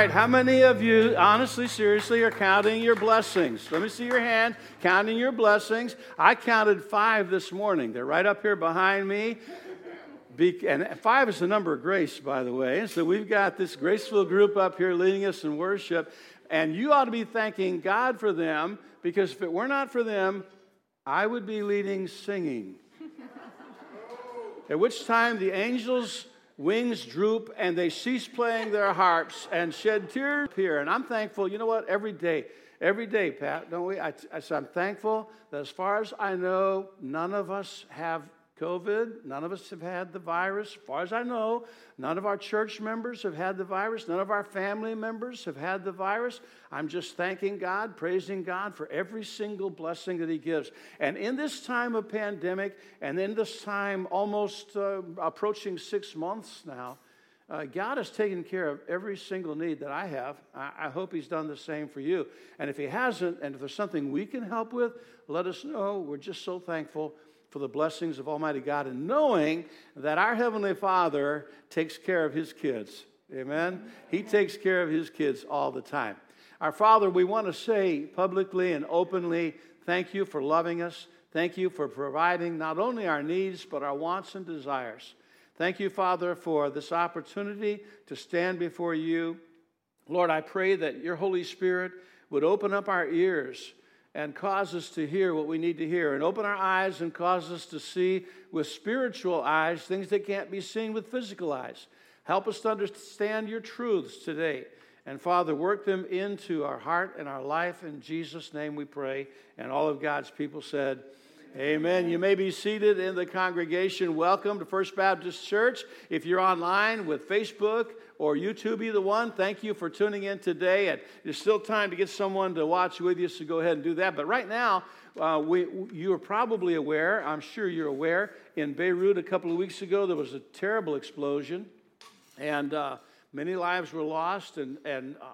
right, how many of you, honestly, seriously, are counting your blessings? Let me see your hand. Counting your blessings. I counted five this morning. They're right up here behind me. Be- and five is the number of grace, by the way. And so we've got this graceful group up here leading us in worship. And you ought to be thanking God for them because if it were not for them, I would be leading singing. At which time the angels' wings droop and they cease playing their harps and shed tears here. And I'm thankful, you know what, every day, every day, Pat, don't we? I, I, I'm thankful that as far as I know, none of us have COVID. None of us have had the virus. As far as I know, none of our church members have had the virus. None of our family members have had the virus. I'm just thanking God, praising God for every single blessing that He gives. And in this time of pandemic, and in this time almost uh, approaching six months now, uh, God has taken care of every single need that I have. I, I hope He's done the same for you. And if He hasn't, and if there's something we can help with, let us know. We're just so thankful for the blessings of Almighty God and knowing that our Heavenly Father takes care of His kids. Amen? He takes care of His kids all the time. Our Father, we want to say publicly and openly thank you for loving us. Thank you for providing not only our needs, but our wants and desires. Thank you, Father, for this opportunity to stand before you. Lord, I pray that your Holy Spirit would open up our ears and cause us to hear what we need to hear, and open our eyes and cause us to see with spiritual eyes things that can't be seen with physical eyes. Help us to understand your truths today. And Father, work them into our heart and our life. In Jesus' name we pray. And all of God's people said, Amen. You may be seated in the congregation. Welcome to First Baptist Church. If you're online with Facebook or YouTube, either one, thank you for tuning in today. And there's still time to get someone to watch with you, so go ahead and do that. But right now, uh, we, you are probably aware, I'm sure you're aware, in Beirut a couple of weeks ago, there was a terrible explosion. And uh, many lives were lost. And, and uh,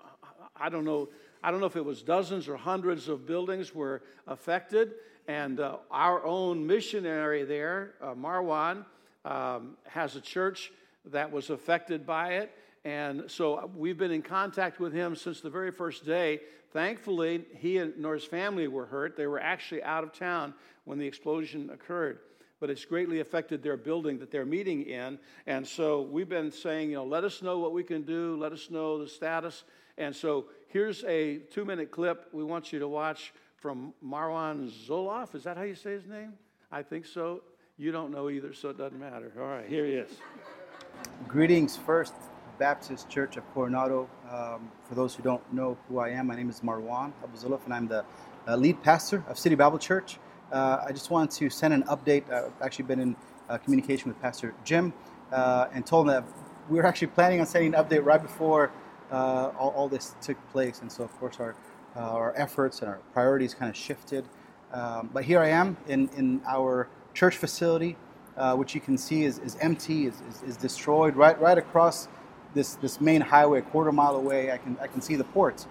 I don't know. I don't know if it was dozens or hundreds of buildings were affected. And uh, our own missionary there, uh, Marwan, um, has a church that was affected by it. And so we've been in contact with him since the very first day. Thankfully, he and nor his family were hurt. They were actually out of town when the explosion occurred. But it's greatly affected their building that they're meeting in. And so we've been saying, you know, let us know what we can do, let us know the status. And so here's a two minute clip we want you to watch from Marwan Zoloff. Is that how you say his name? I think so. You don't know either, so it doesn't matter. All right, here he is. Greetings, First Baptist Church of Coronado. Um, for those who don't know who I am, my name is Marwan Abuzulov, and I'm the uh, lead pastor of City Bible Church. Uh, I just wanted to send an update. I've actually been in uh, communication with Pastor Jim uh, and told him that we were actually planning on sending an update right before uh, all, all, this took place. And so, of course, our uh, our efforts and our priorities kind of shifted. Um, but here I am in, in our church facility, uh, which you can see is, is empty, is, is, is, destroyed right, right across this, this main highway, a quarter mile away. I can, I can see the port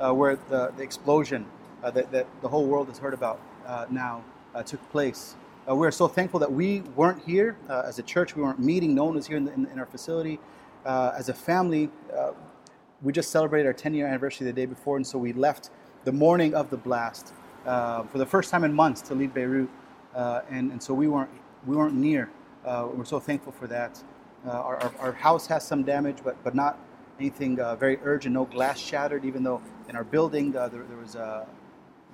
uh, where the, the explosion uh, that, that the whole world has heard about uh, now uh, took place. we're so thankful that we weren't here as a church, we weren't meeting, no one was here in, the, in, in our facility. as a family, we just celebrated our 10 year anniversary the day before, and so we left the morning of the blast uh, for the first time in months to leave Beirut, uh, and, and so we weren't we weren't near. Uh, we're so thankful for that. Uh, our, our, our, house has some damage, but but not anything uh, very urgent. No glass shattered, even though in our building there, there, was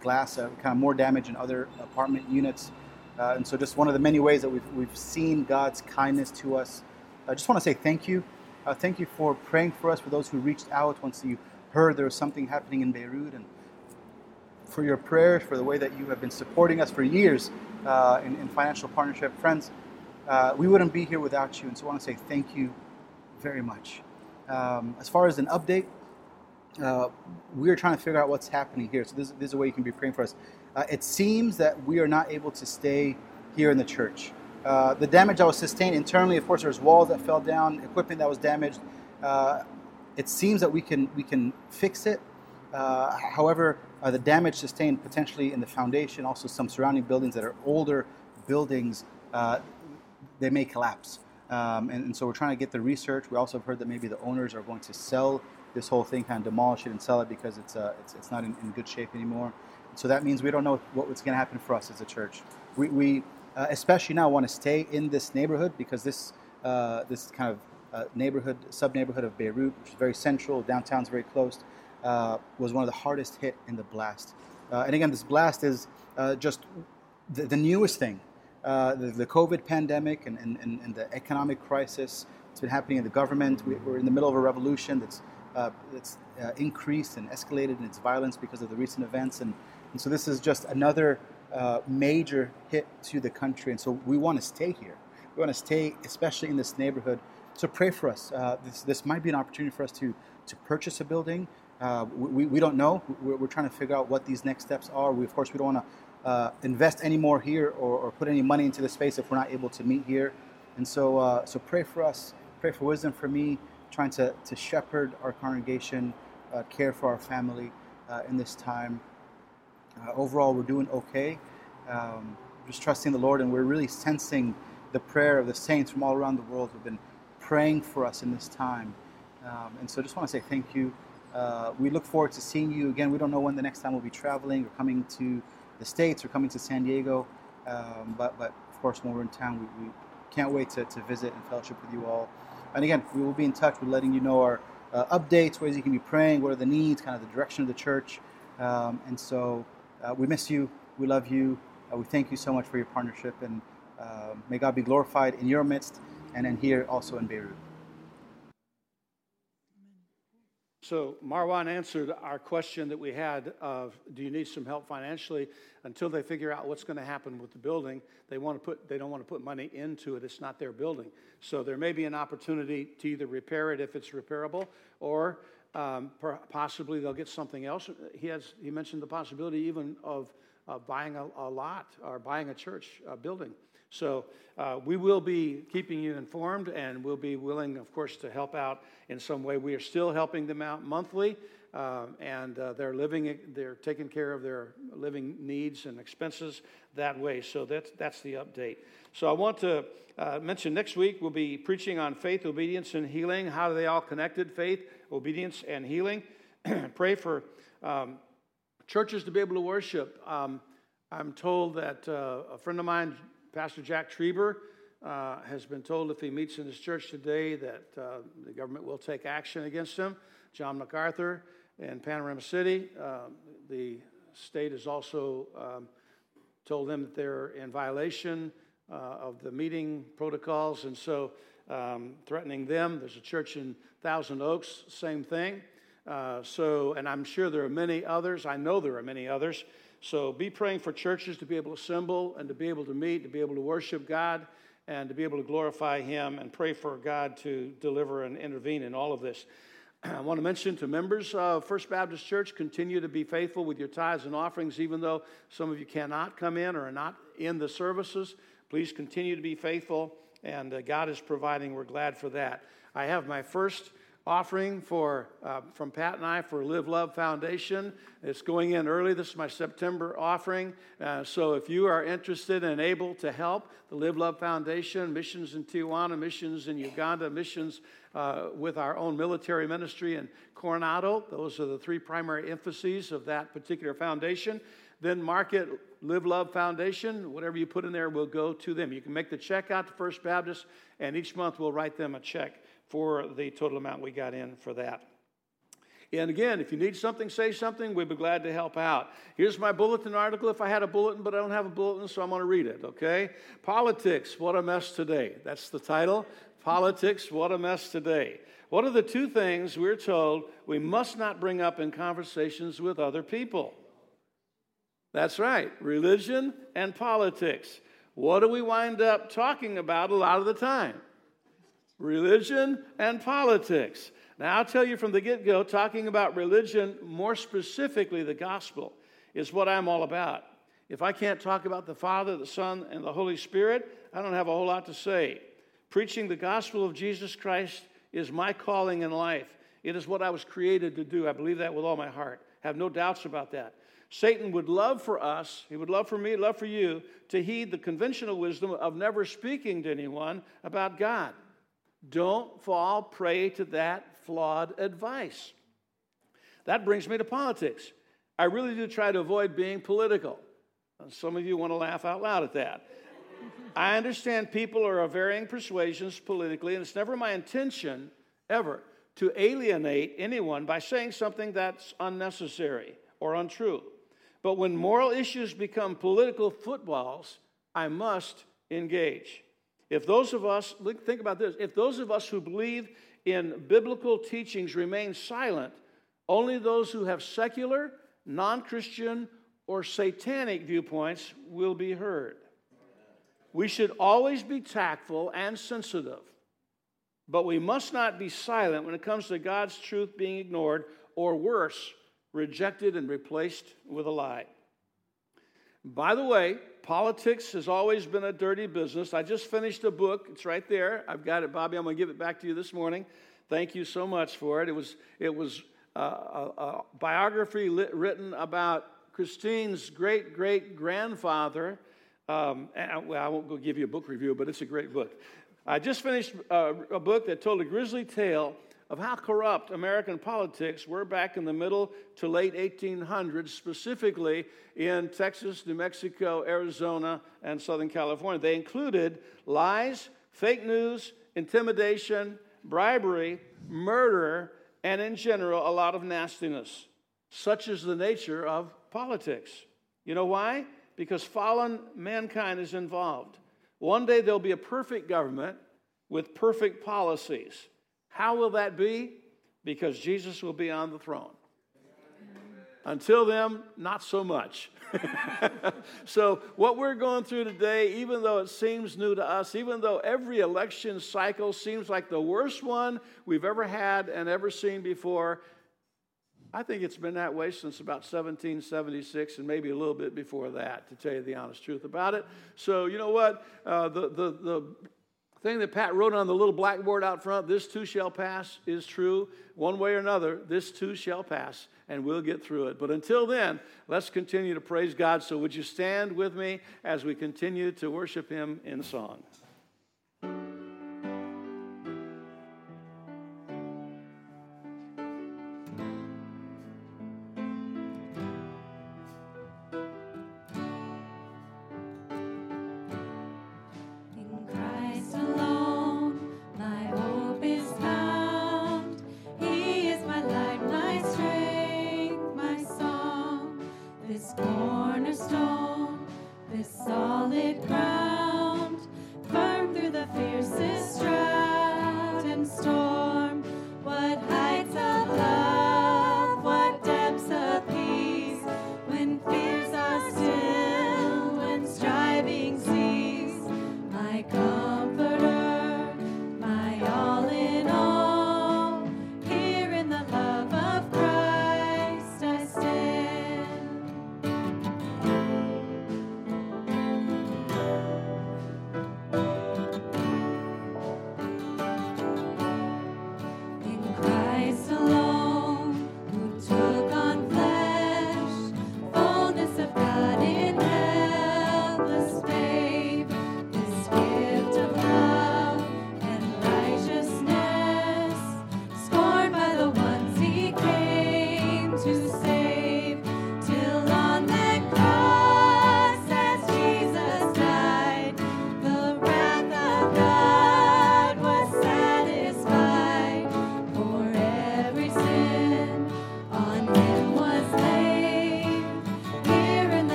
glass kind of more damage in other apartment units. and so, just one of the many ways that we've, we've seen God's kindness to us. I just want to say thank you. Uh, thank you for praying for us, for those who reached out once you heard there was something happening in Beirut, and for your prayers, for the way that you have been supporting us for years uh, in, in, financial partnership. Friends, uh, we wouldn't be here without you, and so I want to say thank you very much. Um, as far as an update, uh, we are trying to figure out what's happening here. So this, this is a way you can be praying for us. Uh, it seems that we are not able to stay here in the church. Uh, the damage that was sustained internally, of course, there's walls that fell down, equipment that was damaged. Uh, it seems that we can we can fix it. Uh, however, uh, the damage sustained potentially in the foundation, also some surrounding buildings that are older buildings, uh, they may collapse. Um, and, and, so we're trying to get the research. We also have heard that maybe the owners are going to sell this whole thing, kind of demolish it and sell it because it's it's, it's not in, in, good shape anymore. So that means we don't know what, what's going to happen for us as a church. We, we uh, especially now want to stay in this neighborhood because this uh, this kind of uh, neighborhood sub neighborhood of Beirut, which is very central, downtown's very close, uh, was one of the hardest hit in the blast. Uh, and again, this blast is just the, the, newest thing. The, the, COVID pandemic and, and, and, the economic crisis. It's been happening in the government. We, are in the middle of a revolution that's that's increased and escalated in its violence because of the recent events. And, and so this is just another uh, major hit to the country, and so we want to stay here. We want to stay, especially in this neighborhood. So pray for us. Uh, this, this might be an opportunity for us to, to purchase a building. Uh, we, we don't know. We're, we're, trying to figure out what these next steps are. We, of course, we don't want to uh, invest any more here or, or, put any money into the space if we're not able to meet here. And so, uh, so pray for us. Pray for wisdom for me, trying to, to shepherd our congregation, uh, care for our family in this time. Uh, overall, we're doing okay. Um, just trusting the Lord, and we're really sensing the prayer of the saints from all around the world who've been praying for us in this time. Um, and so, just want to say thank you. Uh, we look forward to seeing you again. We don't know when the next time we'll be traveling or coming to the States or coming to San Diego. Um, but, but of course, when we're in town, we, we can't wait to, to visit and fellowship with you all. And again, we will be in touch with letting you know our uh, updates, ways you can be praying, what are the needs, kind of the direction of the church. Um, and so, uh, we miss you. We love you. Uh, we thank you so much for your partnership, and uh, may God be glorified in your midst and in here also in Beirut. So Marwan answered our question that we had of do you need some help financially until they figure out what's going to happen with the building. They want to put they don't want to put money into it. It's not their building. So there may be an opportunity to either repair it if it's repairable or um, possibly they'll get something else. He has he mentioned the possibility even of uh, buying a, a, lot or buying a church uh, building. So uh, we will be keeping you informed and we'll be willing, of course, to help out in some way. We are still helping them out monthly. Uh, and uh, they're living, they're taking care of their living needs and expenses that way. So that's, that's the update. So I want to uh, mention next week we'll be preaching on faith, obedience, and healing. How are they all connected? Faith, obedience, and healing. Pray for um, churches to be able to worship. Um, I'm told that uh, a friend of mine, Pastor Jack Trieber uh, has been told if he meets in his church today that uh, the government will take action against him. John MacArthur in Panorama City, uh, the state has also um, told them that they're in violation uh, of the meeting protocols, and so um, threatening them. There's a church in Thousand Oaks, same thing. Uh, so, and I'm sure there are many others. I know there are many others so be praying for churches to be able to assemble and to be able to meet, to be able to worship God, and to be able to glorify Him, and pray for God to deliver and intervene in all of this. I want to mention to members of First Baptist Church continue to be faithful with your tithes and offerings, even though some of you cannot come in or are not in the services. Please continue to be faithful, and uh, God is providing. We're glad for that. I have my first offering for, uh, from Pat and I for Live Love Foundation. It's going in early. This is my September offering. Uh, so if you are interested and able to help the Live Love Foundation, missions in Tijuana, missions in Uganda, missions uh, with our own military ministry in Coronado, those are the three primary emphases of that particular foundation. Then mark it Live Love Foundation. Whatever you put in there will go to them. You can make the check out to First Baptist, and each month we'll write them a check for the total amount we got in for that. And again, if you need something, say something. We'd be glad to help out. Here's my bulletin article if I had a bulletin, but I don't have a bulletin, so I'm going to read it, okay? Politics, what a mess today. That's the title. Politics, what a mess today. What are the two things we're told we must not bring up in conversations with other people? That's right, religion and politics. What do we wind up talking about a lot of the time? Religion and politics. Now, I'll tell you from the get go, talking about religion, more specifically the gospel, is what I'm all about. If I can't talk about the Father, the Son, and the Holy Spirit, I don't have a whole lot to say. Preaching the gospel of Jesus Christ is my calling in life. It is what I was created to do. I believe that with all my heart. Have no doubts about that. Satan would love for us, he would love for me, love for you, to heed the conventional wisdom of never speaking to anyone about God. Don't fall prey to that flawed advice. That brings me to politics. I really do try to avoid being political. Some of you want to laugh out loud at that. I understand people are of varying persuasions politically, and it's never my intention, ever, to alienate anyone by saying something that's unnecessary or untrue. But when moral issues become political footballs, I must engage. If those of us, think about this, if those of us who believe in biblical teachings remain silent, only those who have secular, non Christian, or satanic viewpoints will be heard. We should always be tactful and sensitive, but we must not be silent when it comes to God's truth being ignored, or worse, rejected and replaced with a lie. By the way, politics has always been a dirty business. I just finished a book. It's right there. I've got it, Bobby. I'm going to give it back to you this morning. Thank you so much for it. It was, it was uh, a, a biography lit, written about Christine's great great grandfather. Um, well, I won't go give you a book review, but it's a great book. I just finished uh, a book that told a grisly tale of how corrupt American politics were back in the middle to late 1800s, specifically in Texas, New Mexico, Arizona, and Southern California. They included lies, fake news, intimidation, bribery, murder, and in general, a lot of nastiness. Such is the nature of politics. You know why? Because fallen mankind is involved. One day there'll be a perfect government with perfect policies. How will that be? because Jesus will be on the throne. Until then, not so much. so, what we're going through today, even though it seems new to us, even though every election cycle seems like the worst one we've ever had and ever seen before, I think it's been that way since about 1776 and maybe a little bit before that, to tell you the honest truth about it. So, you know what? Uh, the, the, the thing that Pat wrote on the little blackboard out front, this too shall pass, is true. One way or another, this too shall pass, and we'll get through it. But until then, let's continue to praise God. So, would you stand with me as we continue to worship Him in song?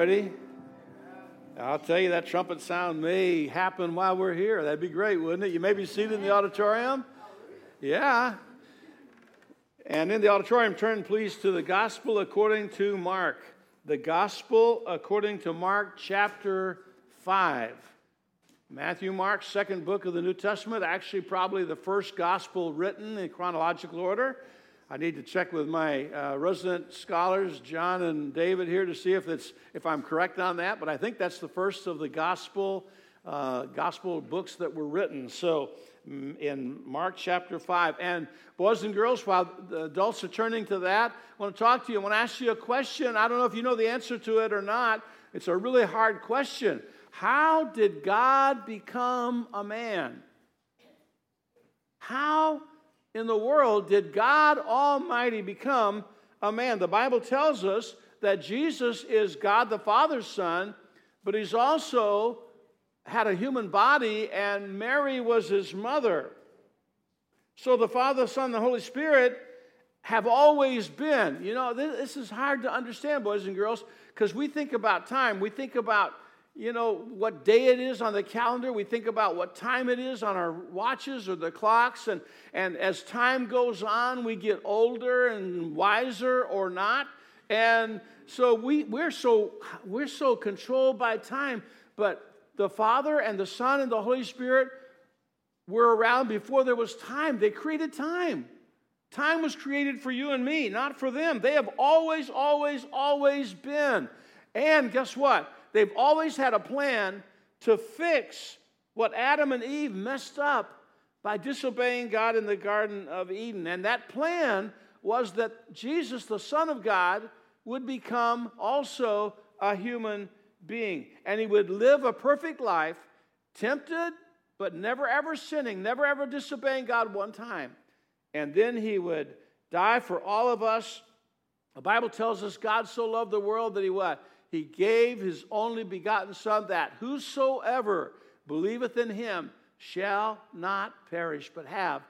Ready? I'll tell you, that trumpet sound may happen while we're here. That'd be great, wouldn't it? You may be seated in the auditorium. Yeah. And in the auditorium, turn please to the Gospel according to Mark. The Gospel according to Mark, chapter 5. Matthew, Mark, second book of the New Testament, actually, probably the first gospel written in chronological order. I need to check with my uh, resident scholars, John and David, here to see if, it's, if I'm correct on that, but I think that's the first of the gospel, uh, gospel books that were written. So, mm, in Mark chapter 5. And, boys and girls, while the adults are turning to that, I want to talk to you. I want to ask you a question. I don't know if you know the answer to it or not. It's a really hard question. How did God become a man? How in the world did God Almighty become a man? The Bible tells us that Jesus is God the Father's Son, but he's also had a human body, and Mary was his mother. So the Father, Son, the Holy Spirit have always been. You know, this, is hard to understand, boys and girls, because we think about time. We think about you know, what day it is on the calendar. We think about what time it is on our watches or the clocks. And, and as time goes on, we get older and wiser or not. And so we, we're, so, we're so controlled by time. But the Father and the Son and the Holy Spirit were around before there was time. They created time. Time was created for you and me, not for them. They have always, always, always been. And guess what? They've always had a plan to fix what Adam and Eve messed up by disobeying God in the Garden of Eden. And that plan was that Jesus, the Son of God, would become also a human being. And he would live a perfect life, tempted, but never ever sinning, never ever disobeying God one time. And then he would die for all of us. The Bible tells us God so loved the world that he what? He gave his only begotten Son, that whosoever believeth in him shall not perish, but have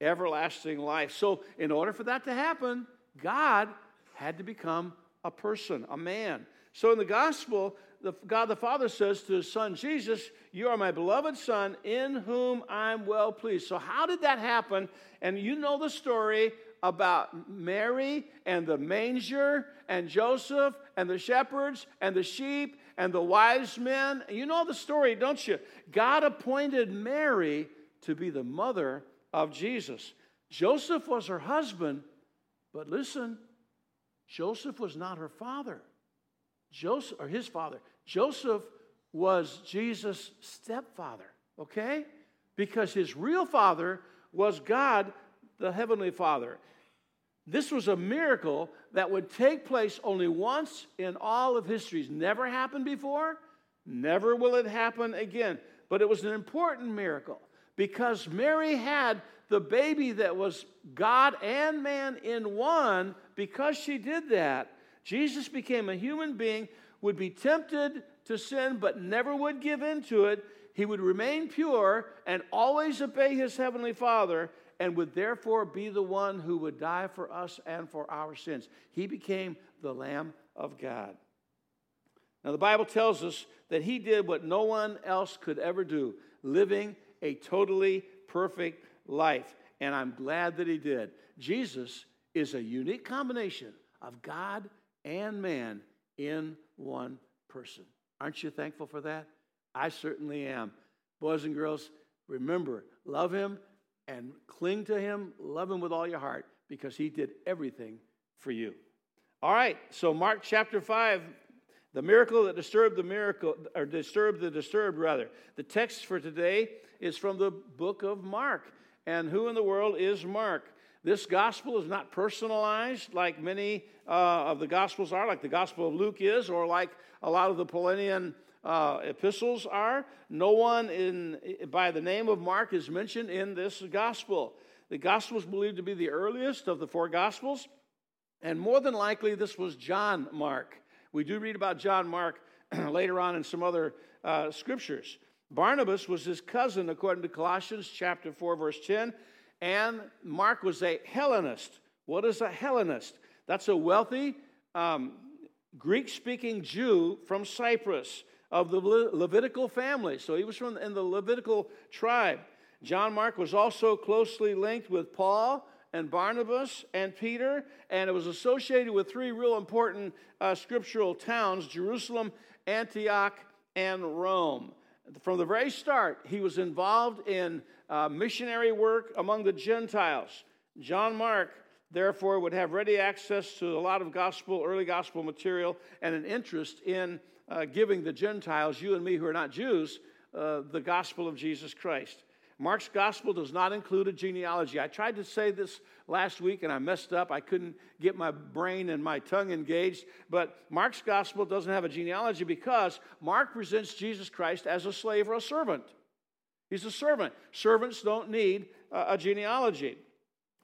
everlasting life. So, in order for that to happen, God had to become a person, a man. So, in the gospel, the, God the Father says to his Son Jesus, You are my beloved Son, in whom I'm well pleased. So, how did that happen? And you know the story about Mary and the manger and Joseph and the shepherds and the sheep and the wise men. You know the story, don't you? God appointed Mary to be the mother of Jesus. Joseph was her husband, but listen, Joseph was not her father. Joseph or his father. Joseph was Jesus' stepfather, okay? Because his real father was God the Heavenly Father. This was a miracle that would take place only once in all of history. It's never happened before, never will it happen again. But it was an important miracle because Mary had the baby that was God and man in one. Because she did that, Jesus became a human being, would be tempted to sin, but never would give in to it. He would remain pure and always obey his heavenly Father and would therefore be the one who would die for us and for our sins. He became the Lamb of God. Now, the Bible tells us that he did what no one else could ever do, living a totally perfect life. and I'm glad that he did. Jesus is a unique combination of God and man in one person. Aren't you thankful for that? I certainly am. Boys and girls, remember, love him and cling to him, love him with all your heart because he did everything for you. All right, so Mark chapter 5, the miracle that disturbed the miracle, or disturbed the disturbed, rather. The text for today is from the book of Mark. And who in the world is Mark? This gospel is not personalized like many uh, of the gospels are, like the gospel of Luke is, or like a lot of the Pauline uh, epistles are. No one in, by the name of Mark is mentioned in this gospel. The gospel is believed to be the earliest of the four gospels, and more than likely, this was John Mark. We do read about John Mark later on in some other uh, scriptures. Barnabas was his cousin, according to Colossians chapter 4, verse 10, and Mark was a Hellenist. What is a Hellenist? That's a wealthy um, Greek speaking Jew from Cyprus of the Le- Levitical family. So he was from in the Levitical tribe. John Mark was also closely linked with Paul and Barnabas and Peter, and it was associated with three real important uh, scriptural towns Jerusalem, Antioch, and Rome. From the very start, he was involved in uh, missionary work among the Gentiles. John Mark, therefore, would have ready access to a lot of gospel, early gospel material, and an interest in uh, giving the Gentiles, you and me who are not Jews, uh, the gospel of Jesus Christ. Mark's gospel does not include a genealogy. I tried to say this last week and I messed up. I couldn't get my brain and my tongue engaged. But Mark's gospel doesn't have a genealogy because Mark presents Jesus Christ as a slave or a servant. He's a servant. Servants don't need a genealogy.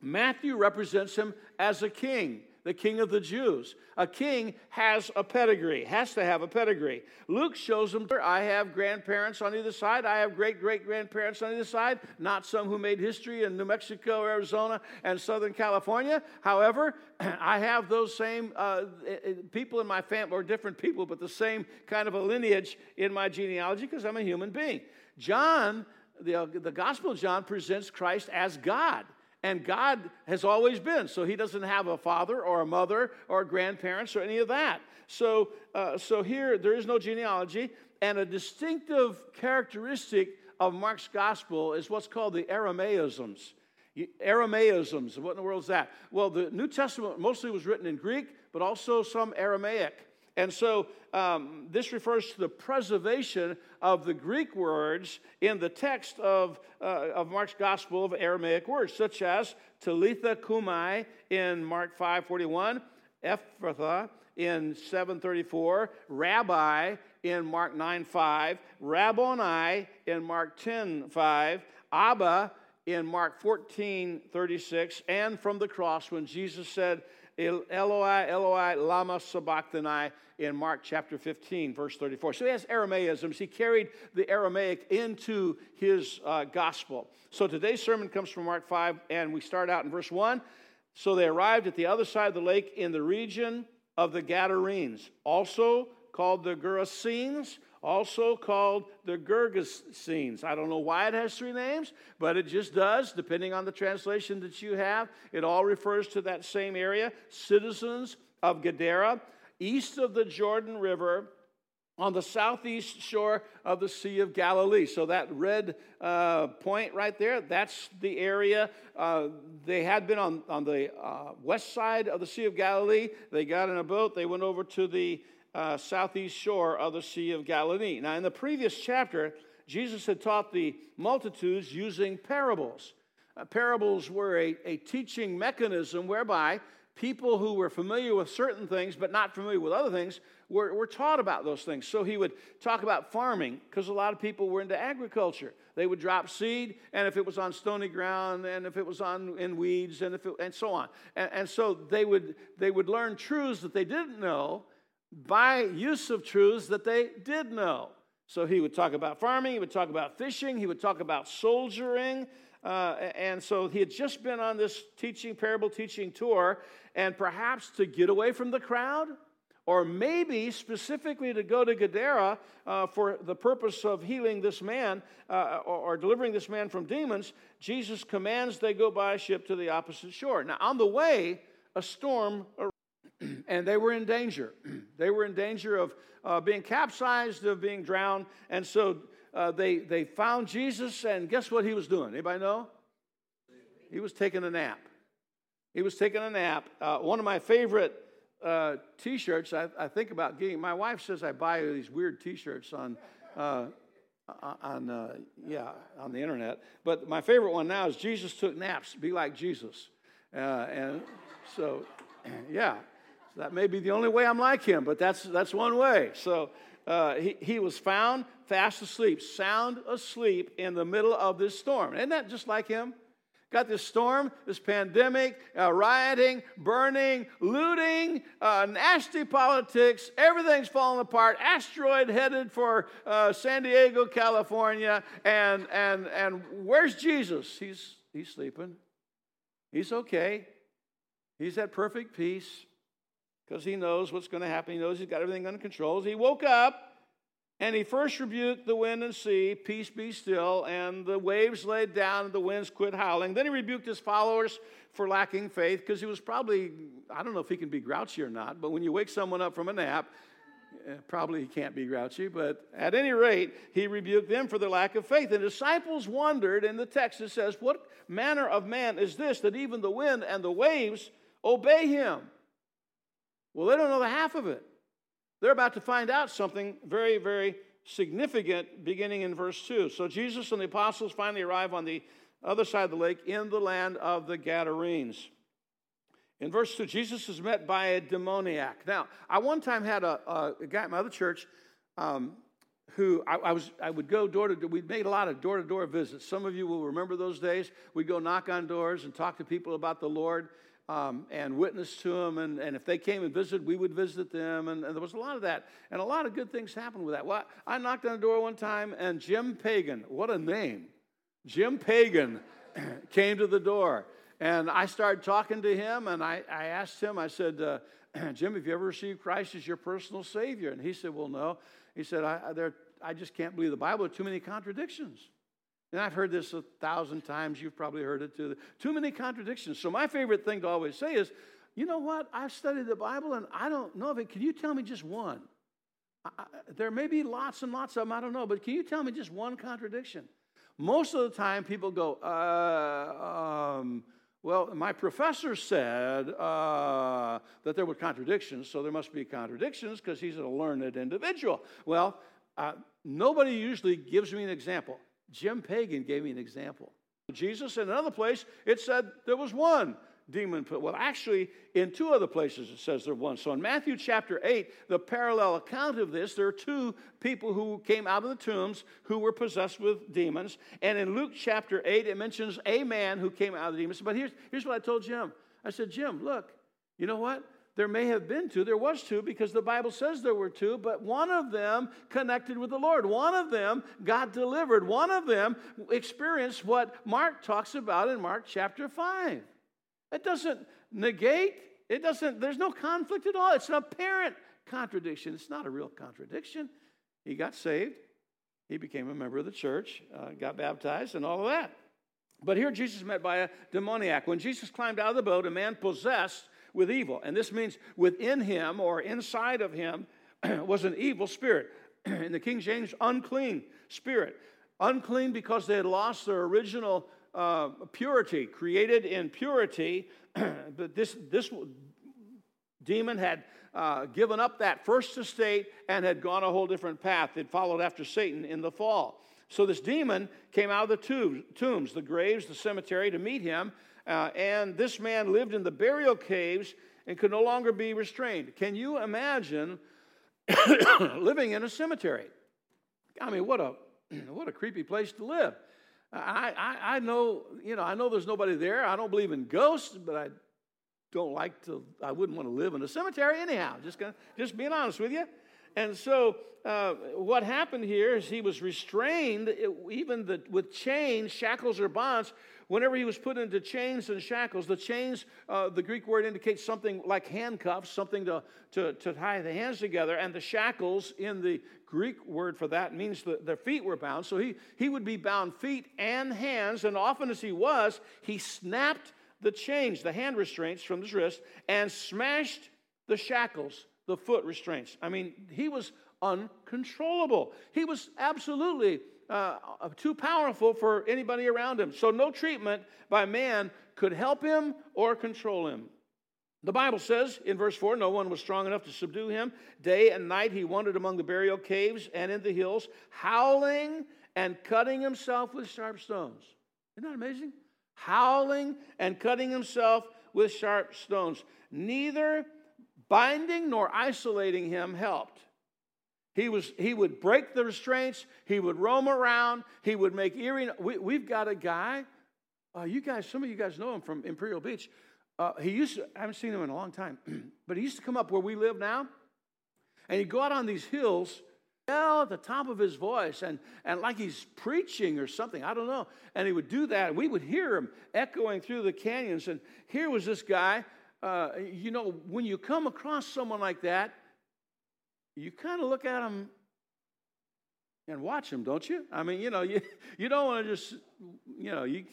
Matthew represents him as a king the king of the Jews. A king has a pedigree, has to have a pedigree. Luke shows them I have grandparents on either side. I have great great grandparents on either side, not some who made history in New Mexico, Arizona, and Southern California. However, I have those same uh, eh, eh, people in my family, or different people, but the same kind of a lineage in my genealogy because I'm a human being. John, the, uh, the Gospel of John presents Christ as God. And God has always been. So he doesn't have a father or a mother or grandparents or any of that. So, uh, so here, there is no genealogy. And a distinctive characteristic of Mark's gospel is what's called the Aramaisms. Aramaisms. What in the world is that? Well, the New Testament mostly was written in Greek, but also some Aramaic. And so um, this refers to the preservation of the Greek words in the text of, uh, of Mark's gospel of Aramaic words, such as Talitha Kumai in Mark 5.41, Ephphatha in 734, Rabbi in Mark 9.5, Rabboni in Mark 10.5, Abba in Mark 14.36, and from the cross when Jesus said, Eloi, Eloi, lama sabachthani in Mark chapter 15, verse 34. So he has Aramaisms. He carried the Aramaic into his uh, gospel. So today's sermon comes from Mark 5, and we start out in verse 1. So they arrived at the other side of the lake in the region of the Gadarenes, also called the Gerasenes, also called the Gergesenes. I don't know why it has three names, but it just does, depending on the translation that you have. It all refers to that same area. Citizens of Gadara, east of the Jordan River, on the southeast shore of the Sea of Galilee. So that red uh, point right there, that's the area. Uh, they had been on, on the uh, west side of the Sea of Galilee. They got in a boat, they went over to the uh, southeast shore of the Sea of Galilee. Now, in the previous chapter, Jesus had taught the multitudes using parables. Uh, parables were a, a teaching mechanism whereby people who were familiar with certain things but not familiar with other things were, were taught about those things. So he would talk about farming because a lot of people were into agriculture. They would drop seed, and if it was on stony ground, and if it was on in weeds, and if it, and so on, and, and so they would they would learn truths that they didn't know, by use of truths that they did know. So he would talk about farming, he would talk about fishing, he would talk about soldiering. Uh, and so he had just been on this teaching, parable teaching tour, and perhaps to get away from the crowd, or maybe specifically to go to Gadara uh, for the purpose of healing this man uh, or, or delivering this man from demons, Jesus commands they go by ship to the opposite shore. Now, on the way, a storm and they were in danger. they were in danger of uh, being capsized, of being drowned, and so uh, they, they found Jesus, and guess what he was doing? Anybody know? He was taking a nap. He was taking a nap. Uh, one of my favorite uh, t-shirts I, I, think about getting. My wife says I buy these weird t-shirts on, uh, on uh, yeah, on the internet. But my favorite one now is Jesus took naps. Be like Jesus, and so yeah, that may be the only way I'm like him, but that's that's one way. So. Uh, he, he was found fast asleep, sound asleep in the middle of this storm. Isn't that just like him? Got this storm, this pandemic, uh, rioting, burning, looting, uh, nasty politics. Everything's falling apart. Asteroid headed for uh, San Diego, California. And, and, and where's Jesus? He's, he's sleeping. He's okay. He's at perfect peace because he knows what's going to happen. He knows he's got everything under control. He woke up and he first rebuked the wind and sea, peace be still, and the waves laid down and the winds quit howling. Then he rebuked his followers for lacking faith because he was probably, I don't know if he can be grouchy or not, but when you wake someone up from a nap, eh, probably he can't be grouchy, but at any rate, he rebuked them for their lack of faith. And disciples wondered, and the text it says, What manner of man is this that even the wind and the waves obey him? Well, they don't know the half of it. They're about to find out something very, very significant beginning in verse 2. So Jesus and the apostles finally arrive on the other side of the lake in the land of the Gadarenes. In verse 2, Jesus is met by a demoniac. Now, I one time had a, a guy at my other church um, who I, I, was I would go door to door. We made a lot of door to door visits. Some of you will remember those days. We'd go knock on doors and talk to people about the Lord um, and witness to them. And, and if they came and visited, we would visit them. And, and, there was a lot of that. And a lot of good things happened with that. Well, I knocked on the door one time, and Jim Pagan, what a name! Jim Pagan came to the door. And I started talking to him, and I, I asked him, I said, uh, Jim, have you ever received Christ as your personal Savior? And he said, Well, no. He said, I, there, I just can't believe the Bible. There are too many contradictions. And I've heard this a thousand times. You've probably heard it too. Too many contradictions. So, my favorite thing to always say is, you know what? I've studied the Bible and I don't know of it. Can you tell me just one? I, there may be lots and lots of them, I don't know, but can you tell me just one contradiction? Most of the time, people go, uh, um, well, my professor said uh, that there were contradictions, so there must be contradictions because he's a learned individual. Well, uh, nobody usually gives me an example. Jim Pagan gave me an example. Jesus, in another place, it said there was one demon. Well, actually, in two other places it says there was. One. So in Matthew chapter 8, the parallel account of this, there are two people who came out of the tombs who were possessed with demons. And in Luke chapter 8, it mentions a man who came out of the demons. But here's, here's what I told Jim I said, Jim, look, you know what? There may have been two. There was two because the Bible says there were two, but one of them connected with the Lord. One of them got delivered. One of them experienced what Mark talks about in Mark chapter 5. It doesn't negate, it doesn't, there's no conflict at all. It's an apparent contradiction. It's not a real contradiction. He got saved, he became a member of the church, uh, got baptized, and all of that. But here Jesus met by a demoniac. When Jesus climbed out of the boat, a man possessed with evil. And this means within him or inside of him was an evil spirit. In the King James, unclean spirit. Unclean because they had lost their original uh, purity, created in purity. but this, this demon had uh, given up that first estate and had gone a whole different path. It followed after Satan in the fall. So this demon came out of the tombs, the graves, the cemetery to meet him uh, and this man lived in the burial caves and could no longer be restrained. Can you imagine living in a cemetery? I mean, what a what a creepy place to live. I, I, I know, you know, I know there's nobody there. I don't believe in ghosts, but I don't like to, I wouldn't want to live in a cemetery anyhow. Just, gonna, just being honest with you. And so, uh, what happened here is he was restrained, even the, with chains, shackles, or bonds. Whenever he was put into chains and shackles, the chains, uh, the Greek word indicates something like handcuffs, something to, to, to tie the hands together. And the shackles in the Greek word for that means that their feet were bound. So he, he would be bound feet and hands. And often as he was, he snapped the chains, the hand restraints from his wrist, and smashed the shackles, the foot restraints. I mean, he was uncontrollable. He was absolutely uh, too powerful for anybody around him. So, no treatment by man could help him or control him. The Bible says in verse 4 no one was strong enough to subdue him. Day and night he wandered among the burial caves and in the hills, howling and cutting himself with sharp stones. Isn't that amazing? Howling and cutting himself with sharp stones. Neither binding nor isolating him helped. He, was, he would break the restraints, he would roam around, he would make eerie. We, we've got a guy, uh, you guys, some of you guys know him from Imperial Beach. Uh, he used to, I haven't seen him in a long time, but he used to come up where we live now, and he'd go out on these hills, yell at the top of his voice, and, and like he's preaching or something, I don't know. And he would do that, and we would hear him echoing through the canyons. And here was this guy, uh, you know, when you come across someone like that, you kind of look at him and watch him, don't you? I mean, you know, you, you don't want to just, you know, you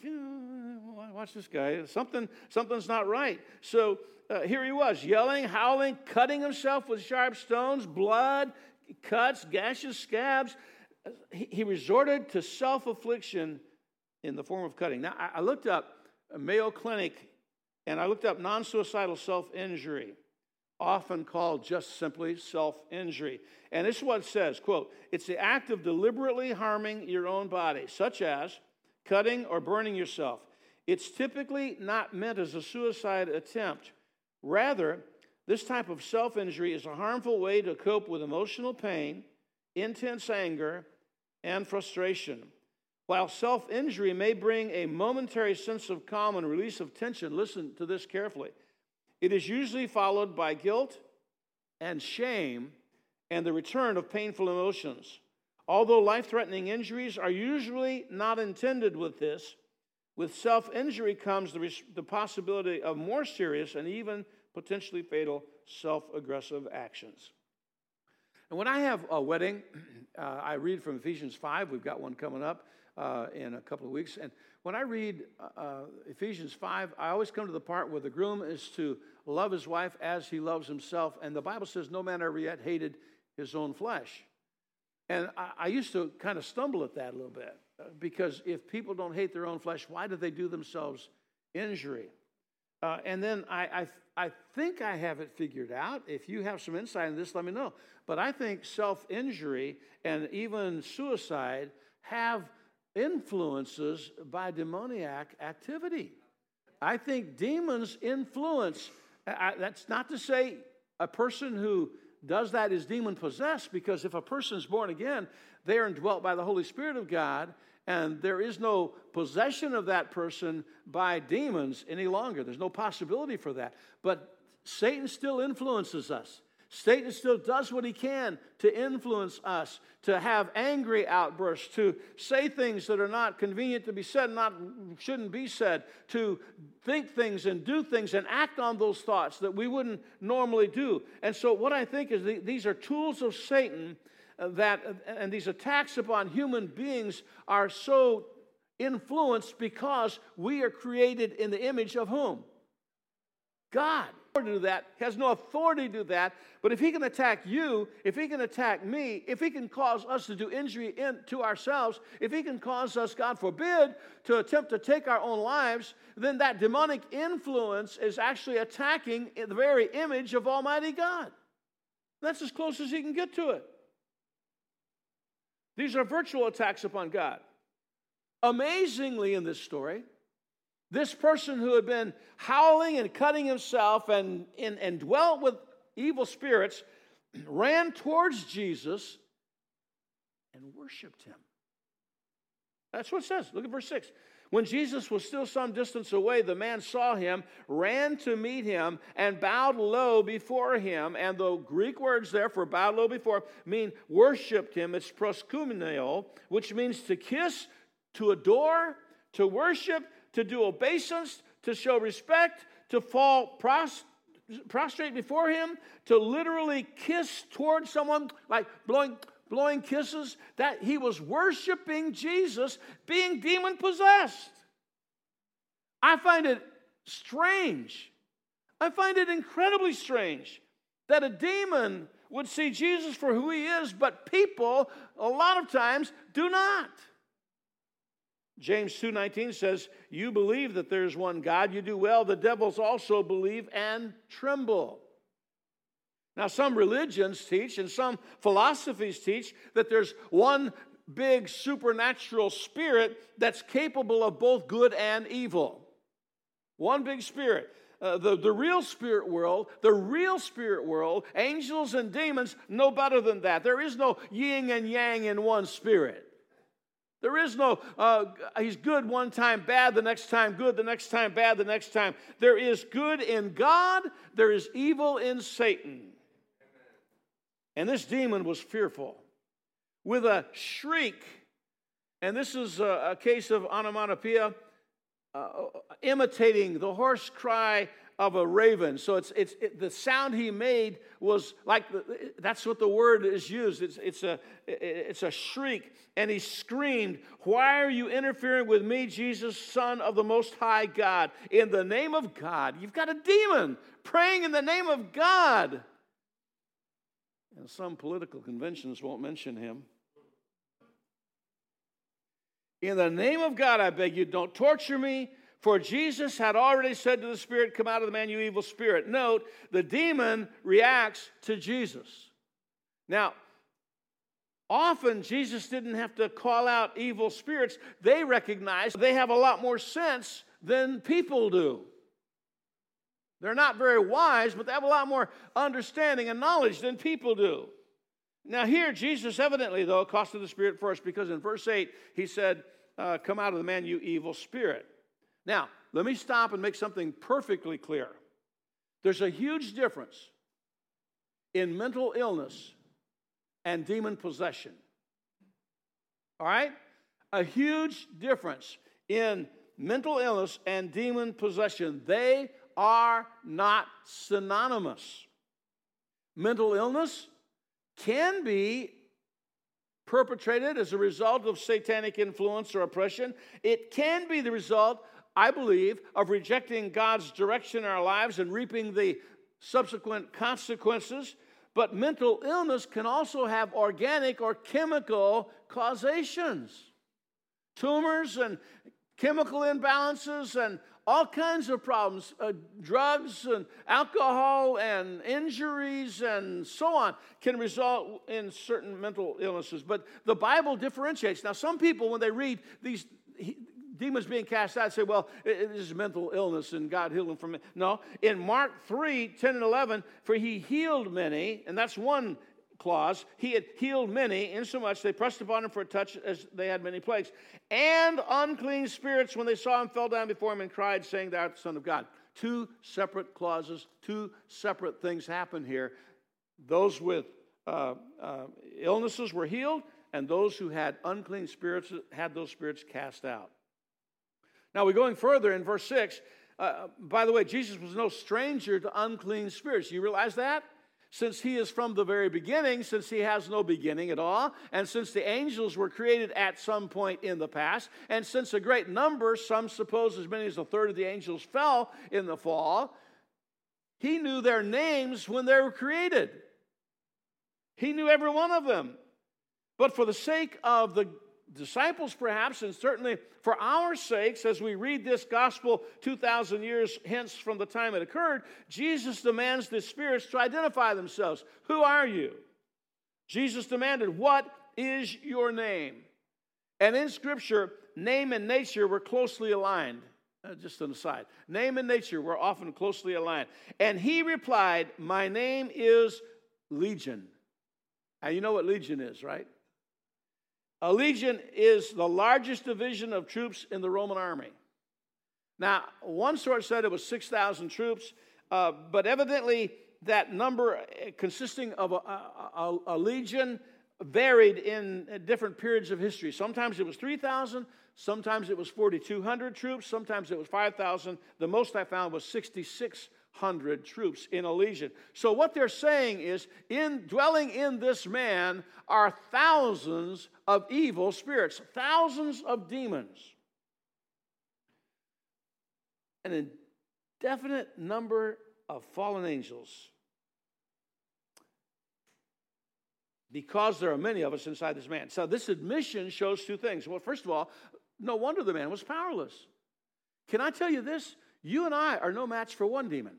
watch this guy. Something, something's not right. So uh, here he was, yelling, howling, cutting himself with sharp stones, blood, cuts, gashes, scabs. He, he resorted to self affliction in the form of cutting. Now, I, I looked up Mayo Clinic and I looked up non suicidal self injury often called just simply self-injury. And this is what it says, quote, it's the act of deliberately harming your own body, such as cutting or burning yourself. It's typically not meant as a suicide attempt. Rather, this type of self-injury is a harmful way to cope with emotional pain, intense anger, and frustration. While self-injury may bring a momentary sense of calm and release of tension, listen to this carefully. It is usually followed by guilt and shame and the return of painful emotions. Although life threatening injuries are usually not intended with this, with self injury comes the, res- the possibility of more serious and even potentially fatal self aggressive actions. And when I have a wedding, uh, I read from Ephesians 5. We've got one coming up uh, in a couple of weeks. And when I read uh, Ephesians 5, I always come to the part where the groom is to love his wife as he loves himself. And the Bible says, No man ever yet hated his own flesh. And I, I used to kind of stumble at that a little bit uh, because if people don't hate their own flesh, why do they do themselves injury? Uh, and then I, I, I think I have it figured out. If you have some insight in this, let me know. But I think self injury and even suicide have influences by demoniac activity. I think demons influence. I, that's not to say a person who does that is demon possessed, because if a person is born again, they are indwelt by the Holy Spirit of God, and there is no possession of that person by demons any longer. There's no possibility for that. But Satan still influences us. Satan still does what he can to influence us, to have angry outbursts, to say things that are not convenient to be said, not shouldn't be said, to think things and do things and act on those thoughts that we wouldn't normally do. And so, what I think is the, these are tools of Satan uh, that, and these attacks upon human beings are so influenced because we are created in the image of whom? God to do that, has no authority to do that. But if he can attack you, if he can attack me, if he can cause us to do injury in, to ourselves, if he can cause us, God forbid, to attempt to take our own lives, then that demonic influence is actually attacking the very image of Almighty God. That's as close as he can get to it. These are virtual attacks upon God. Amazingly, in this story, this person who had been howling and cutting himself and, and, and dwelt with evil spirits ran towards Jesus and worshiped him. That's what it says. Look at verse 6. When Jesus was still some distance away, the man saw him, ran to meet him, and bowed low before him. And the Greek words there for bowed low before mean worshiped him. It's proskumeneo, which means to kiss, to adore, to worship, to do obeisance, to show respect, to fall pros- prostrate before him, to literally kiss towards someone, like blowing blowing kisses, that he was worshiping Jesus being demon possessed. I find it strange. I find it incredibly strange that a demon would see Jesus for who he is, but people a lot of times do not. James 2:19 says, "You believe that there is one God, you do well. The devils also believe and tremble." Now, some religions teach and some philosophies teach that there's one big supernatural spirit that's capable of both good and evil. One big spirit. Uh, the, the real spirit world, the real spirit world, angels and demons no better than that. There is no yin and yang in one spirit. There is no, uh, he's good one time, bad the next time, good the next time, bad the next time. There is good in God, there is evil in Satan. And this demon was fearful. With a shriek, and this is a, a case of onomatopoeia, uh, imitating the hoarse cry of a raven. So it's, it's it, the sound he made was like that's what the word is used. It's, it's, a, it's a shriek. And he screamed, Why are you interfering with me, Jesus, Son of the Most High God? In the name of God. You've got a demon praying in the name of God. And some political conventions won't mention him. In the name of God, I beg you, don't torture me. For Jesus had already said to the spirit, Come out of the man, you evil spirit. Note, the demon reacts to Jesus. Now, often Jesus didn't have to call out evil spirits. They recognize they have a lot more sense than people do. They're not very wise, but they have a lot more understanding and knowledge than people do. Now, here, Jesus evidently, though, accosted the spirit first because in verse 8, he said, uh, Come out of the man, you evil spirit. Now, let me stop and make something perfectly clear. There's a huge difference in mental illness and demon possession. All right? A huge difference in mental illness and demon possession. They are not synonymous. Mental illness can be perpetrated as a result of satanic influence or oppression. It can be the result, I believe, of rejecting God's direction in our lives and reaping the subsequent consequences. But mental illness can also have organic or chemical causations. Tumors and chemical imbalances and all kinds of problems uh, drugs and alcohol and injuries and so on can result in certain mental illnesses but the bible differentiates now some people when they read these he, demons being cast out say well this is mental illness and god healed them from it no in mark 3 10 and 11 for he healed many and that's one clause, he had healed many, insomuch they pressed upon him for a touch as they had many plagues. And unclean spirits, when they saw him, fell down before him and cried, saying, Thou art the Son of God. Two separate clauses, two separate things happen here. Those with uh, uh, illnesses were healed, and those who had unclean spirits had those spirits cast out. Now, we're going further in verse 6. Uh, by the way, Jesus was no stranger to unclean spirits. You realize that? since he is from the very beginning, since he has no beginning at all, and since the angels were created at some point in the past, and since a great number, some suppose as many as a third of the angels fell in the fall, he knew their names when they were created. He knew every one of them. But for the sake of the disciples, perhaps, and certainly for our sakes, as we read this gospel 2,000 years hence from the time it occurred, Jesus demands the spirits to identify themselves. Who are you? Jesus demanded, What is your name? And in Scripture, name and nature were closely aligned. Uh, just an aside. Name and nature were often closely aligned. And he replied, My name is Legion. And you know what Legion is, right? A legion is the largest division of troops in the Roman army. Now, one source said it was 6,000 troops, uh, but evidently that number uh, consisting of a, a, a, legion varied in different periods of history. Sometimes it was 3,000, sometimes it was 4,200 troops, sometimes it was 5,000. The most I found was 6,600 troops in a legion. So what they're saying is, in dwelling in this man are thousands of evil spirits, thousands of demons. An indefinite number of fallen angels because there are many of us inside this man. So, this admission shows two things. Well, first of all, no wonder the man was powerless. Can I tell you this? You and I are no match for one demon.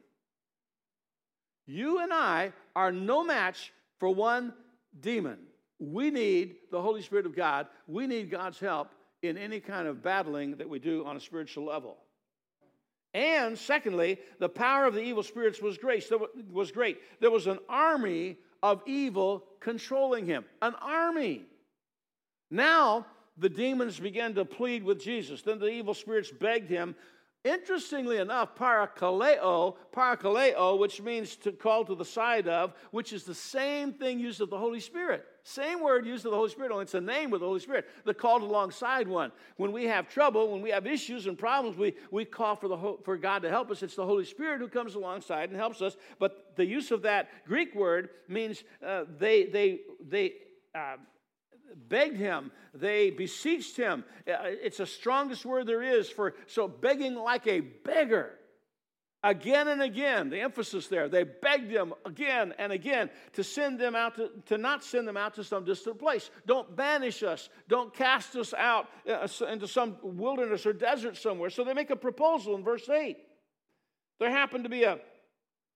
You and I are no match for one demon. We need the Holy Spirit of God. We need God's help in any kind of battling that we do on a spiritual level. And secondly, the power of the evil spirits was great. Was great. There was an army of evil controlling him. An army. Now, the demons began to plead with Jesus. Then the evil spirits begged him. Interestingly enough, parakaleo, parakaleo, which means to call to the side of, which is the same thing used of the Holy Spirit. Same word used of the Holy Spirit, only it's a name with the Holy Spirit. The called alongside one. When we have trouble, when we have issues and problems, we, we call for, the, for God to help us. It's the Holy Spirit who comes alongside and helps us. But the use of that Greek word means uh, they, they, they uh, begged him, they beseeched him. Uh, it's the strongest word there is for, so begging like a beggar. Again and again, the emphasis there, they begged him again and again to send them out to, to not send them out to some distant place. Don't banish us. Don't cast us out uh, into some wilderness or desert somewhere. So they make a proposal in verse 8. There happened to be a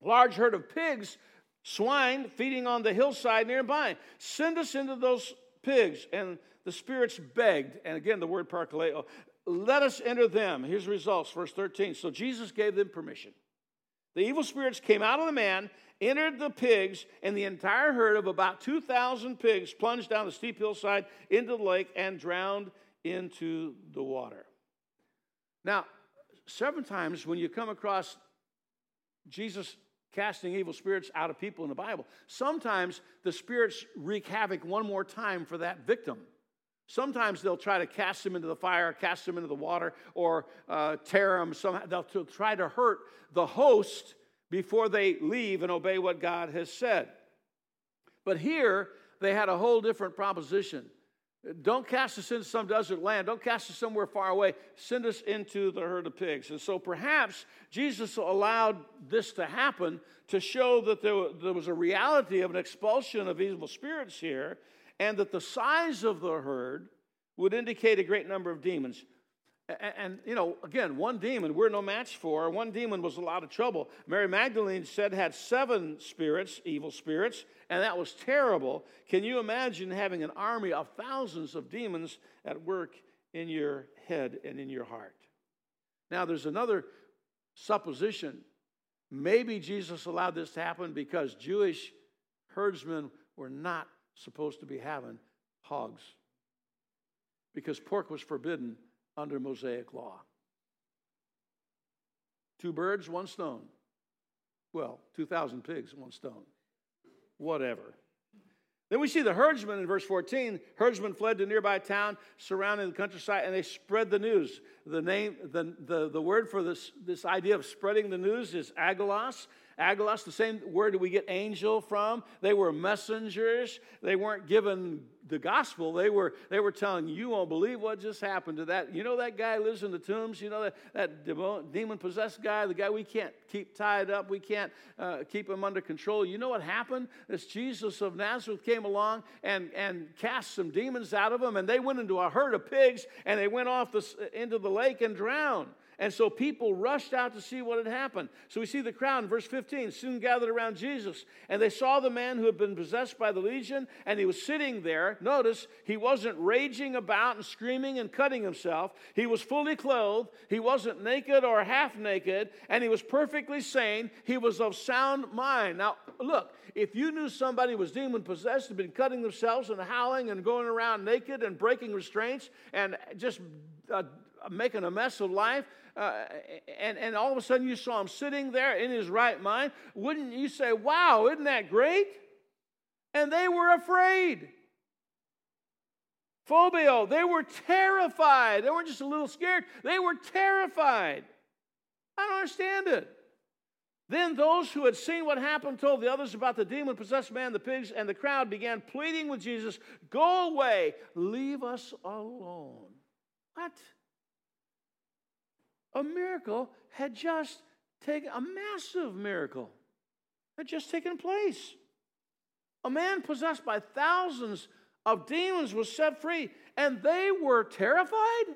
large herd of pigs, swine, feeding on the hillside nearby. Send us into those pigs. And the spirits begged, and again, the word parakaleo, let us enter them. Here's the results, verse 13. So Jesus gave them permission. The evil spirits came out of the man, entered the pigs, and the entire herd of about 2,000 pigs plunged down the steep hillside into the lake and drowned into the water. Now, several times when you come across Jesus casting evil spirits out of people in the Bible, sometimes the spirits wreak havoc one more time for that victim. Sometimes they'll try to cast them into the fire, cast them into the water, or uh, tear them. Somehow. They'll try to hurt the host before they leave and obey what God has said. But here, they had a whole different proposition. Don't cast us into some desert land. Don't cast us somewhere far away. Send us into the herd of pigs. And so perhaps Jesus allowed this to happen to show that there, there was a reality of an expulsion of evil spirits here and that the size of the herd would indicate a great number of demons. And, you know, again, one demon we're no match for. One demon was a lot of trouble. Mary Magdalene said had seven spirits, evil spirits, and that was terrible. Can you imagine having an army of thousands of demons at work in your head and in your heart? Now, there's another supposition. Maybe Jesus allowed this to happen because Jewish herdsmen were not supposed to be having hogs because pork was forbidden under Mosaic law. Two birds, one stone. Well, 2,000 pigs, one stone. Whatever. Then we see the herdsmen in verse 14. Herdsmen fled to nearby town surrounding the countryside and they spread the news. The name, the, the, the word for this, this idea of spreading the news is angelos. Angelos, the same word we get angel from. They were messengers. They weren't given the gospel. They were, they were telling you, won't believe what just happened to that. You know that guy lives in the tombs? You know that, that demon possessed guy, the guy we can't keep tied up, we can't uh, keep him under control. You know what happened? This Jesus of Nazareth came along and, and cast some demons out of him, and they went into a herd of pigs and they went off the, into the lake and drown. And so people rushed out to see what had happened. So we see the crowd in verse 15 soon gathered around Jesus, and they saw the man who had been possessed by the legion, and he was sitting there. Notice he wasn't raging about and screaming and cutting himself. He was fully clothed, he wasn't naked or half naked, and he was perfectly sane. He was of sound mind. Now, look, if you knew somebody was demon possessed, had been cutting themselves and howling and going around naked and breaking restraints and just uh, making a mess of life, uh, and, and all of a sudden you saw him sitting there in his right mind, wouldn't you say, Wow, isn't that great? And they were afraid. Phobio, they were terrified. They weren't just a little scared, they were terrified. I don't understand it. Then those who had seen what happened told the others about the demon possessed man, the pigs, and the crowd began pleading with Jesus, Go away, leave us alone. What? A miracle had just taken, a massive miracle had just taken place. A man possessed by thousands of demons was set free, and they were terrified.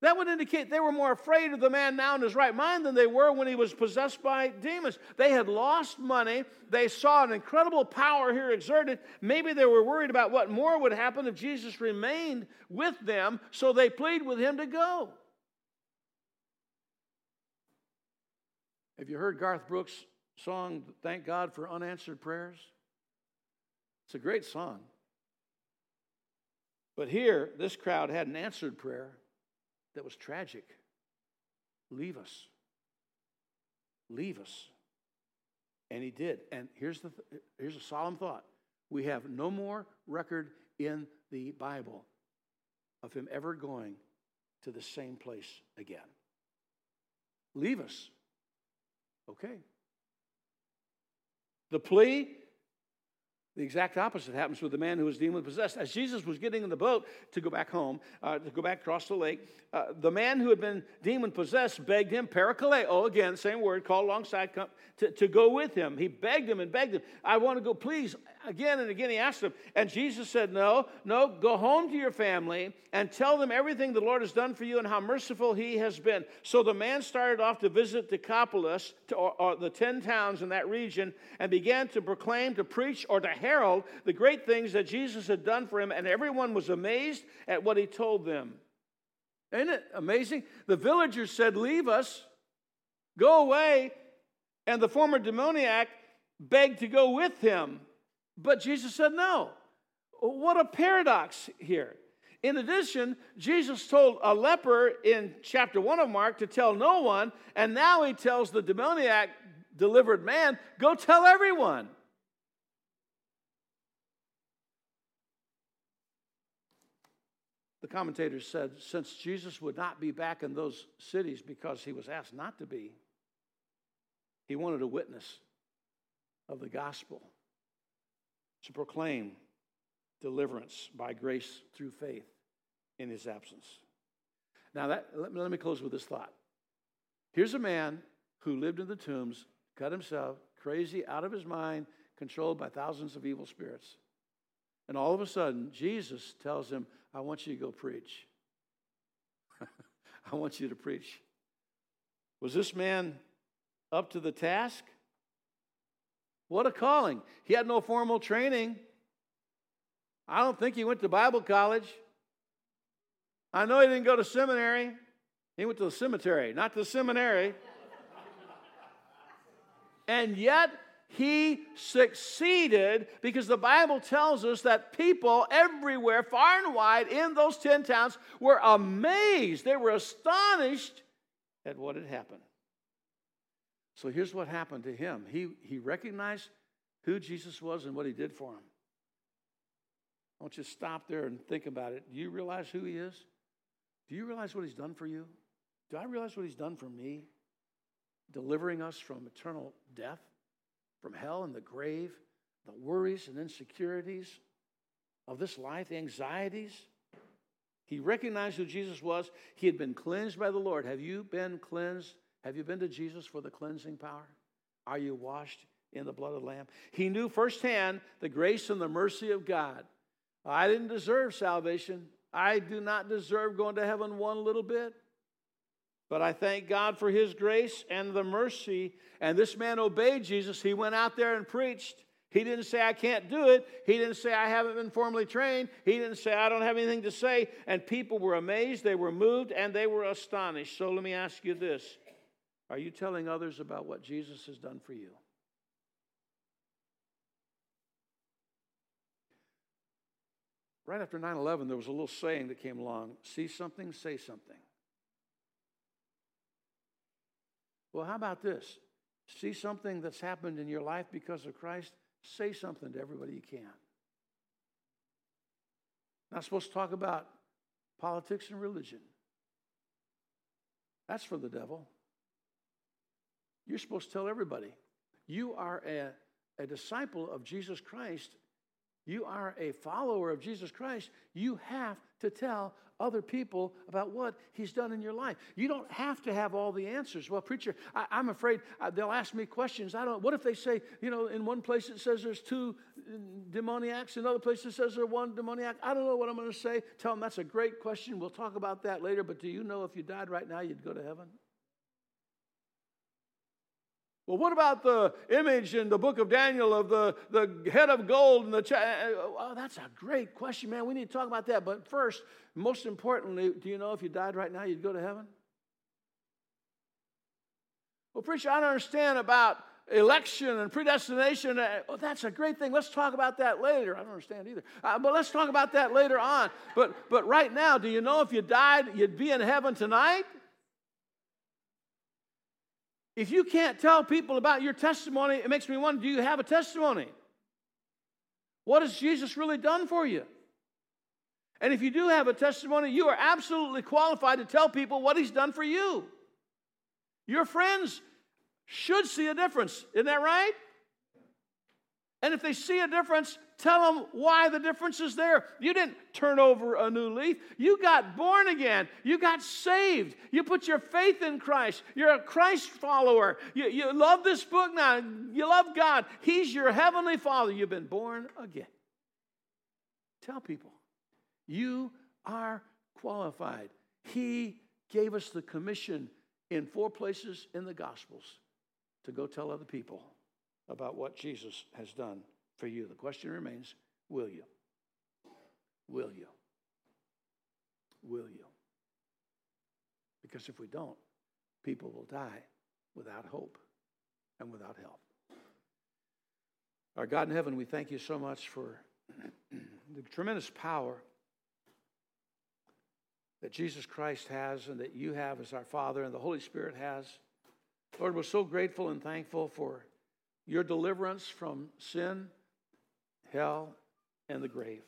That would indicate they were more afraid of the man now in his right mind than they were when he was possessed by demons. They had lost money. They saw an incredible power here exerted. Maybe they were worried about what more would happen if Jesus remained with them, so they plead with him to go. Have you heard Garth Brooks' song, Thank God for Unanswered Prayers? It's a great song. But here, this crowd had an answered prayer that was tragic. Leave us. Leave us. And he did. And here's, the th- here's a solemn thought we have no more record in the Bible of him ever going to the same place again. Leave us. Okay. The plea the exact opposite happens with the man who was demon possessed. As Jesus was getting in the boat to go back home, uh, to go back across the lake, uh, the man who had been demon possessed begged him, parakaleo, again, same word, called alongside, to, to go with him. He begged him and begged him, I want to go, please. Again and again, he asked him. And Jesus said, No, no, go home to your family and tell them everything the Lord has done for you and how merciful he has been. So the man started off to visit Decapolis, to, or, or the 10 towns in that region, and began to proclaim, to preach, or to herald the great things that Jesus had done for him, and everyone was amazed at what he told them. Isn't it amazing? The villagers said, Leave us, go away. And the former demoniac begged to go with him. But Jesus said, No. What a paradox here. In addition, Jesus told a leper in chapter 1 of Mark to tell no one, and now he tells the demoniac delivered man, Go tell everyone. The commentators said since Jesus would not be back in those cities because he was asked not to be, he wanted a witness of the gospel to proclaim deliverance by grace through faith in his absence. Now, that, let, me, let me close with this thought. Here's a man who lived in the tombs, cut himself, crazy, out of his mind, controlled by thousands of evil spirits. And all of a sudden, Jesus tells him, I want you to go preach. I want you to preach. Was this man up to the task? What a calling. He had no formal training. I don't think he went to Bible college. I know he didn't go to seminary. He went to the cemetery, not to the seminary. and yet, he succeeded because the Bible tells us that people everywhere, far and wide, in those 10 towns were amazed. They were astonished at what had happened. So here's what happened to him he, he recognized who Jesus was and what he did for him. I want you to stop there and think about it. Do you realize who he is? Do you realize what he's done for you? Do I realize what he's done for me? Delivering us from eternal death? from hell and the grave, the worries and insecurities of this life, the anxieties. He recognized who Jesus was. He had been cleansed by the Lord. Have you been cleansed? Have you been to Jesus for the cleansing power? Are you washed in the blood of the Lamb? He knew firsthand the grace and the mercy of God. I didn't deserve salvation. I do not deserve going to heaven one little bit. But I thank God for his grace and the mercy. And this man obeyed Jesus. He went out there and preached. He didn't say, I can't do it. He didn't say, I haven't been formally trained. He didn't say, I don't have anything to say. And people were amazed, they were moved, and they were astonished. So let me ask you this Are you telling others about what Jesus has done for you? Right after 9 11, there was a little saying that came along see something, say something. Well, how about this? See something that's happened in your life because of Christ, say something to everybody you can. Not supposed to talk about politics and religion. That's for the devil. You're supposed to tell everybody. You are a, a disciple of Jesus Christ you are a follower of Jesus Christ, you have to tell other people about what he's done in your life. You don't have to have all the answers. Well, preacher, I, am afraid uh, they'll ask me questions. I don't. What if they say, you know, in one place it says there's two uh, demoniacs, another place it says there's one demoniac. I don't know what I'm going to say. Tell them that's a great question. We'll talk about that later. But do you know if you died right now, you'd go to heaven? Well, what about the image in the book of Daniel of the, the head of gold and the. Ch- oh, uh, uh, that's a great question, man. We need to talk about that. But first, most importantly, do you know if you died right now, you'd go to heaven? Well, preacher, I don't understand about election and predestination. Uh, oh, that's a great thing. Let's talk about that later. I don't understand either. Uh, but let's talk about that later on. But, but right now, do you know if you died, you'd be in heaven tonight? If you can't tell people about your testimony, it makes me wonder do you have a testimony? What has Jesus really done for you? And if you do have a testimony, you are absolutely qualified to tell people what he's done for you. Your friends should see a difference. Isn't that right? And if they see a difference, tell them why the difference is there. You didn't turn over a new leaf. You got born again. You got saved. You put your faith in Christ. You're a Christ follower. You, you love this book now. You love God. He's your heavenly Father. You've been born again. Tell people you are qualified. He gave us the commission in four places in the Gospels to go tell other people about what Jesus has done for you. The question remains will you? Will you? Will you? Because if we don't, people will die without hope and without help. Our God in heaven, we thank you so much for the tremendous power that Jesus Christ has and that you have as our Father and the Holy Spirit has. Lord, we're so grateful and thankful for your deliverance from sin, hell, and the grave.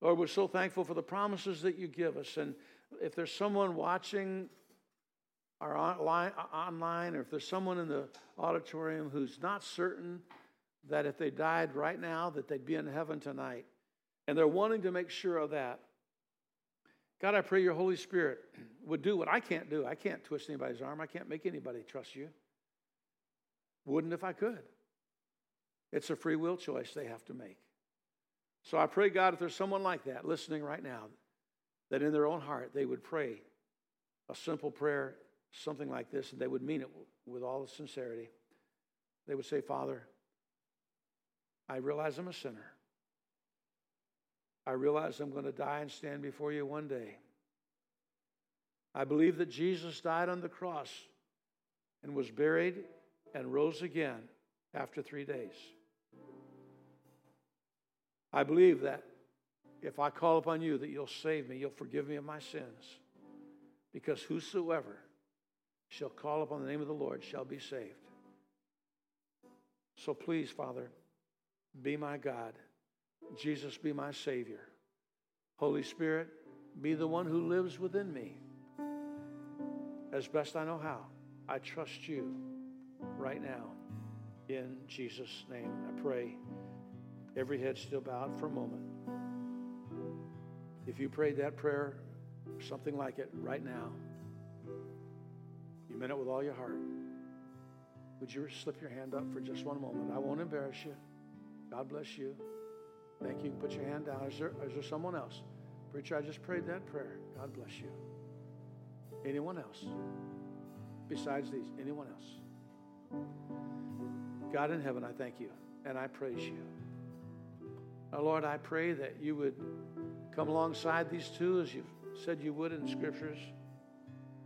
Lord, we're so thankful for the promises that you give us. And if there's someone watching our uh, online, or if there's someone in the auditorium who's not certain that if they died right now, that they'd be in heaven tonight, and they're wanting to make sure of that, God, I pray your Holy Spirit would do what I can't do. I can't twist anybody's arm. I can't make anybody trust you. Wouldn't if I could. It's a free will choice they have to make. So I pray, God, if there's someone like that listening right now, that in their own heart they would pray a simple prayer, something like this, and they would mean it with all the sincerity. They would say, Father, I realize I'm a sinner. I realize I'm going to die and stand before you one day. I believe that Jesus died on the cross and was buried and rose again after three days. I believe that if I call upon you, that you'll save me, you'll forgive me of my sins. Because whosoever shall call upon the name of the Lord shall be saved. So please, Father, be my God. Jesus, be my Savior. Holy Spirit, be the one who lives within me as best I know how. I trust you right now. In Jesus' name, I pray. Every head still bowed for a moment. If you prayed that prayer, something like it right now, you meant it with all your heart. Would you slip your hand up for just one moment? I won't embarrass you. God bless you. Thank you. Put your hand down. Is there, is there someone else? Preacher, I just prayed that prayer. God bless you. Anyone else? Besides these, anyone else? God in heaven, I thank you and I praise you. Now, Lord, I pray that you would come alongside these two as you've said you would in scriptures,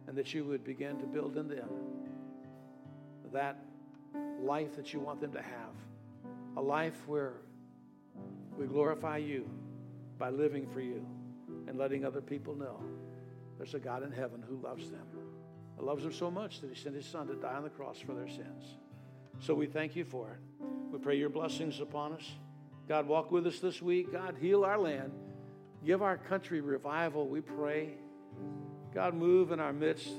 and that you would begin to build in them that life that you want them to have. A life where we glorify you by living for you and letting other people know there's a God in heaven who loves them. Loves them so much that he sent his son to die on the cross for their sins. So we thank you for it. We pray your blessings upon us. God, walk with us this week. God, heal our land. Give our country revival, we pray. God, move in our midst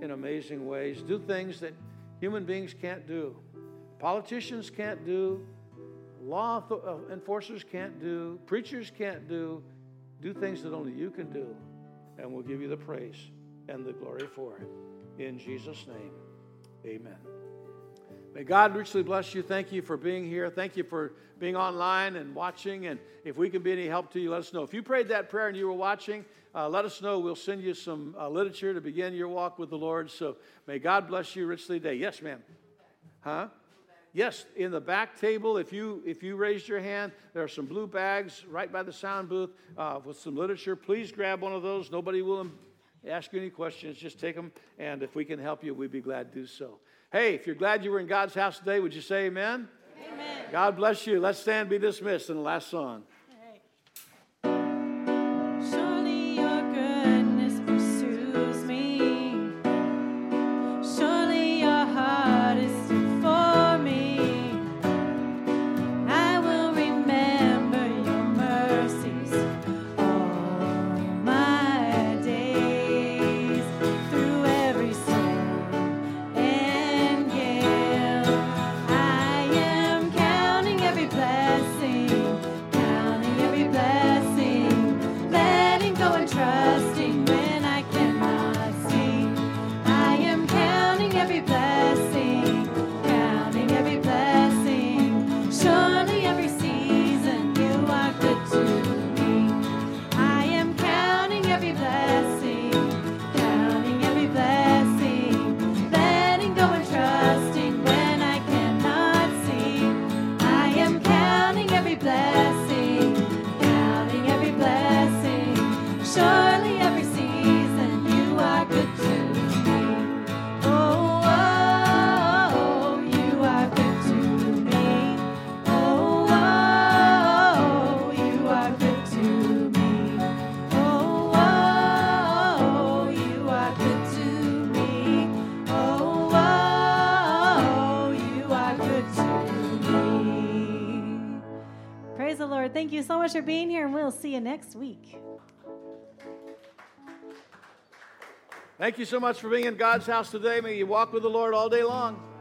in amazing ways. Do things that human beings can't do, politicians can't do, law uh, enforcers can't do, preachers can't do. Do things that only you can do, and we'll give you the praise and the glory for it. In Jesus' name, amen. May God richly bless you. Thank you for being here. Thank you for being online and watching. And if we can be any help to you, let us know. If you prayed that prayer and you were watching, uh, let us know. We'll send you some uh, literature to begin your walk with the Lord. So may God bless you richly today. Yes, ma'am. Huh? Yes, in the back table, if you if you raised your hand, there are some blue bags right by the sound booth uh, with some literature. Please grab one of those. Nobody will ask you any questions. Just take them, and if we can help you, we'd be glad to do so. Hey, if you're glad you were in God's house today, would you say amen? Amen. God bless you. Let's stand be dismissed in the last song. You so much for being here, and we'll see you next week. Thank you so much for being in God's house today. May you walk with the Lord all day long.